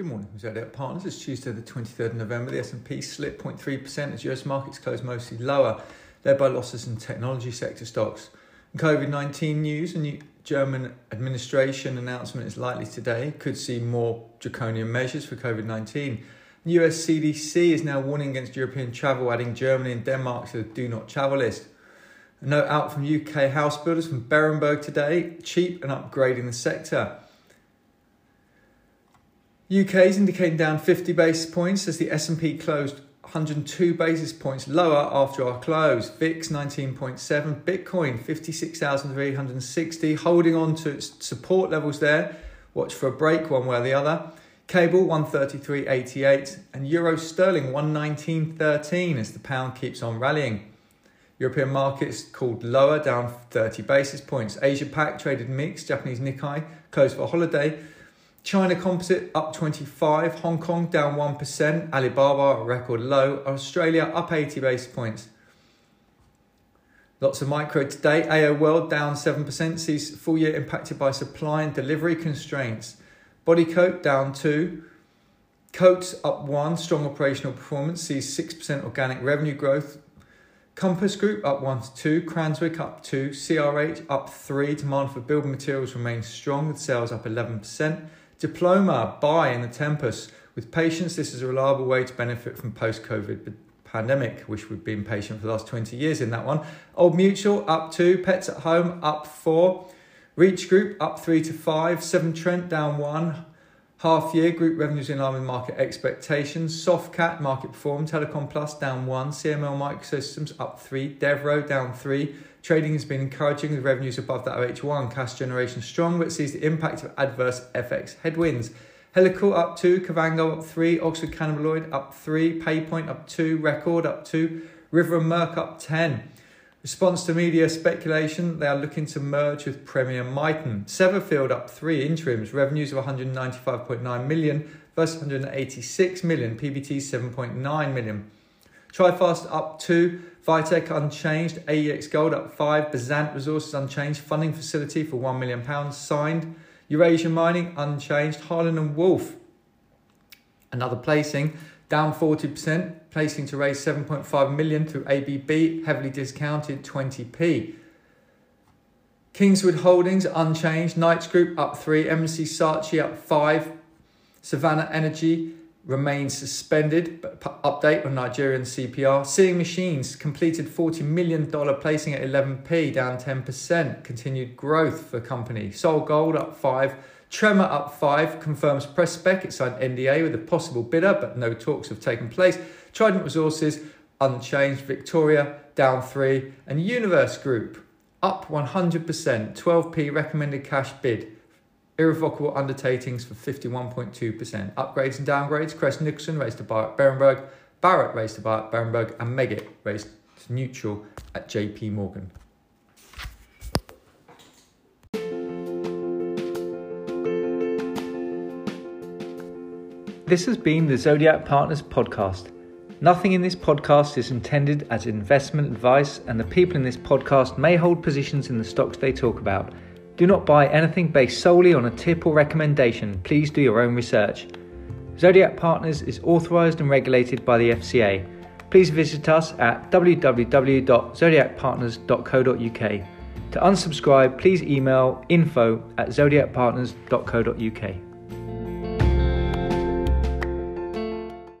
Good morning, Zodiac Partners. It's Tuesday, the 23rd of November. The S&P slipped 0.3% as US markets closed mostly lower, led by losses in technology sector stocks. COVID-19 news, a new German administration announcement is likely today could see more draconian measures for COVID-19. US CDC is now warning against European travel, adding Germany and Denmark to the do not travel list. A note out from UK house builders from Berenberg today, cheap and upgrading the sector. UK is indicating down 50 basis points as the S&P closed 102 basis points lower after our close. VIX 19.7, Bitcoin 56,360, holding on to its support levels there. Watch for a break one way or the other. Cable 133.88 and Euro Sterling 119.13 as the pound keeps on rallying. European markets called lower, down 30 basis points. Asia Pac traded mixed. Japanese Nikkei closed for holiday. China Composite up 25, Hong Kong down 1%, Alibaba record low, Australia up 80 base points. Lots of micro today. AO World down 7%, sees full year impacted by supply and delivery constraints. Bodycote down 2. Coats up 1, strong operational performance, sees 6% organic revenue growth. Compass Group up 1 to 2, Cranswick up 2, CRH up 3. Demand for building materials remains strong with sales up 11%. Diploma, buy in the Tempus. With patience, this is a reliable way to benefit from post COVID pandemic. Wish we'd been patient for the last 20 years in that one. Old Mutual up two, Pets at Home up four, Reach Group up three to five, Severn Trent down one. Half year group revenues in line with market expectations. Softcat market perform, Telecom Plus down one, CML Microsystems up three, Devro down three. Trading has been encouraging with revenues above that of H1. Cash generation strong, but sees the impact of adverse FX headwinds. Helical up two, Kavango up three, Oxford Cannabinoid up three, Paypoint up two, Record up two, River and Merc up 10. Response to media speculation, they are looking to merge with Premier Miton. Severfield up three interims, revenues of 195.9 million versus 186 million, PBT 7.9 million. Trifast up two, Vitec unchanged, AEX Gold up 5, Bezant Resources unchanged, funding facility for £1 million signed, Eurasia Mining unchanged, Harland and Wolff. Another placing down 40%, placing to raise 7.5 million through ABB, heavily discounted 20p. Kingswood Holdings unchanged, Knights Group up 3, M&C Saatchi up 5, Savannah Energy remains suspended. But update on Nigerian CPR. Seeing Machines completed $40 million placing at 11p, down 10%. Continued growth for company. SolGold up 5. Tremor up 5. Confirms press spec. It signed NDA with a possible bidder, but no talks have taken place. Trident Resources unchanged. Victoria down 3. And Universe Group up 100%. 12p recommended cash bid irrevocable undertakings for 51.2%. Upgrades and downgrades, Crest Nicholson raised to at Berenberg, Barratt raised to at Berenberg, and Meggitt raised to neutral at JP Morgan. This has been the Zodiac Partners podcast. Nothing in this podcast is intended as investment advice, and the people in this podcast may hold positions in the stocks they talk about. Do not buy anything based solely on a tip or recommendation. Please do your own research. Zodiac Partners is authorized and regulated by the FCA. Please visit us at www.zodiacpartners.co.uk. To unsubscribe, please email info at zodiacpartners.co.uk.